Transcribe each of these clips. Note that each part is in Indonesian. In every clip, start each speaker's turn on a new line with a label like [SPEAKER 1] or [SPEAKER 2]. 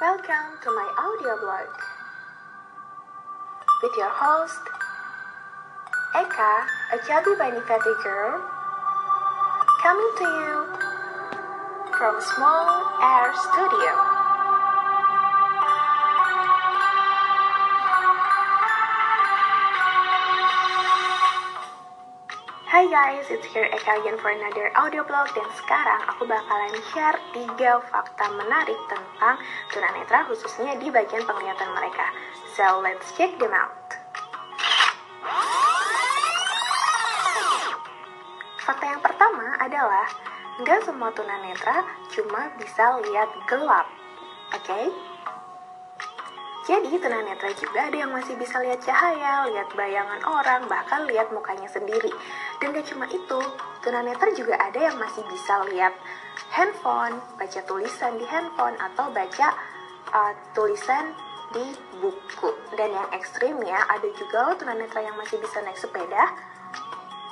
[SPEAKER 1] Welcome to my audio blog with your host Eka, a chubby bunny fatty girl, coming to you from Small Air Hai guys, it's here Eka again for another audio blog dan sekarang aku bakalan share 3 fakta menarik tentang tunanetra khususnya di bagian penglihatan mereka. So let's check them out. Fakta yang pertama adalah nggak semua tunanetra cuma bisa lihat gelap, oke? Okay? Jadi tunanetra juga ada yang masih bisa lihat cahaya, lihat bayangan orang, bahkan lihat mukanya sendiri. Dan gak cuma itu, tunanetra juga ada yang masih bisa lihat handphone, baca tulisan di handphone, atau baca uh, tulisan di buku. Dan yang ekstrimnya ada juga loh tunanetra yang masih bisa naik sepeda,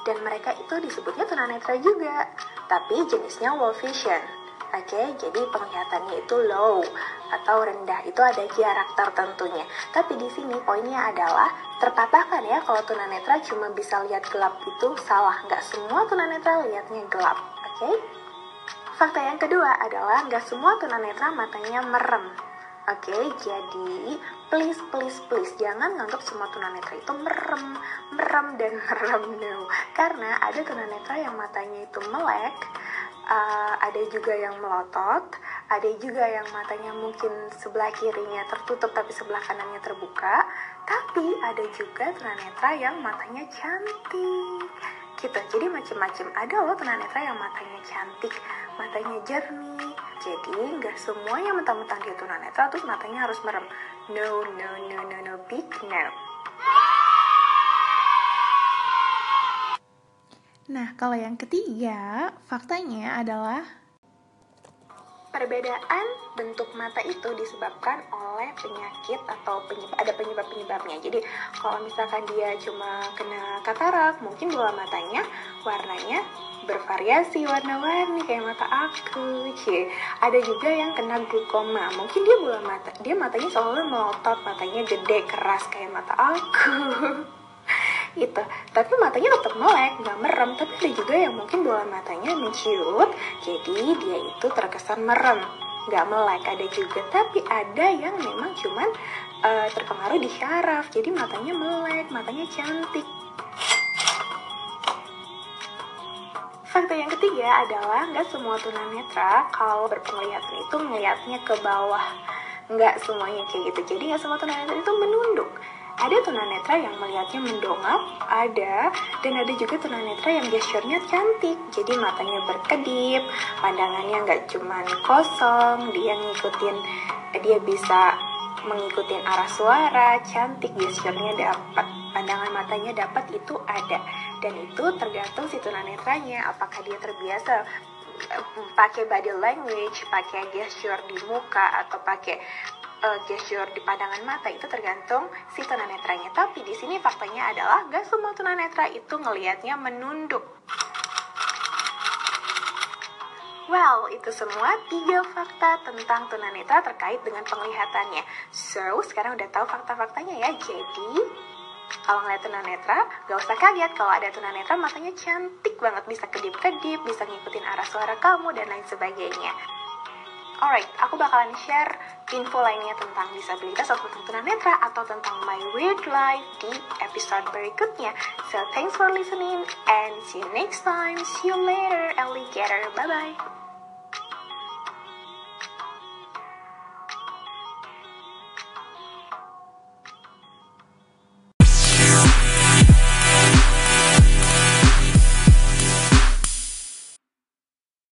[SPEAKER 1] dan mereka itu disebutnya tunanetra juga, tapi jenisnya low vision. Oke, okay, jadi penglihatannya itu low atau rendah. Itu ada jarak tertentunya. Tapi di sini poinnya adalah terpatahkan ya kalau tunanetra cuma bisa lihat gelap itu salah. Nggak semua tunanetra lihatnya gelap. Oke? Okay? Fakta yang kedua adalah nggak semua tunanetra matanya merem. Oke, okay, jadi please, please, please jangan nganggap semua tunanetra itu merem, merem dan merem no. Karena ada tunanetra yang matanya itu melek, uh, ada juga yang melotot, ada juga yang matanya mungkin sebelah kirinya tertutup tapi sebelah kanannya terbuka, tapi ada juga tunanetra yang matanya cantik. Gitu, jadi macam-macam. Ada loh tunanetra yang matanya cantik, matanya jernih. Jadi nggak semua yang mentang-mentang dia tunanetra terus matanya harus merem. No, no, no, no, no, big no.
[SPEAKER 2] Nah, kalau yang ketiga, faktanya adalah
[SPEAKER 1] perbedaan bentuk mata itu disebabkan oleh penyakit atau penyebab, ada penyebab-penyebabnya. Jadi, kalau misalkan dia cuma kena katarak, mungkin bola matanya warnanya bervariasi warna-warni kayak mata aku. Cie. Ada juga yang kena glukoma. Mungkin dia bola mata, dia matanya selalu melotot, matanya gede, keras kayak mata aku. gitu. Tapi matanya tetap melek nggak merem. Tapi ada juga yang mungkin bola matanya menciut jadi dia itu terkesan merem. Nggak melek ada juga. Tapi ada yang memang cuman uh, terpengaruh di syaraf. Jadi matanya melek matanya cantik. Fakta yang ketiga adalah nggak semua tunanetra kalau berpenglihatan itu melihatnya ke bawah. Nggak semuanya kayak gitu. Jadi nggak semua tunanetra itu menunduk. Ada tunanetra yang melihatnya mendongak, ada, dan ada juga tunanetra yang gesturnya cantik. Jadi matanya berkedip, pandangannya nggak cuman kosong, dia ngikutin, dia bisa mengikuti arah suara, cantik gesturnya dapat, pandangan matanya dapat itu ada. Dan itu tergantung si tunanetranya, apakah dia terbiasa pakai body language, pakai gesture di muka atau pakai uh, gesture di pandangan mata itu tergantung si tunanetranya. Tapi di sini faktanya adalah gak semua tunanetra itu ngelihatnya menunduk. Well, itu semua tiga fakta tentang tunanetra terkait dengan penglihatannya. So, sekarang udah tahu fakta-faktanya ya. Jadi, kalau ngeliat tunanetra, gak usah kaget kalau ada tunanetra matanya cantik banget, bisa kedip-kedip, bisa ngikutin arah suara kamu, dan lain sebagainya. Alright, aku bakalan share info lainnya tentang disabilitas atau tentang tunanetra atau tentang my weird life di episode berikutnya. So thanks for listening and see you next time. See you later, alligator. Bye bye.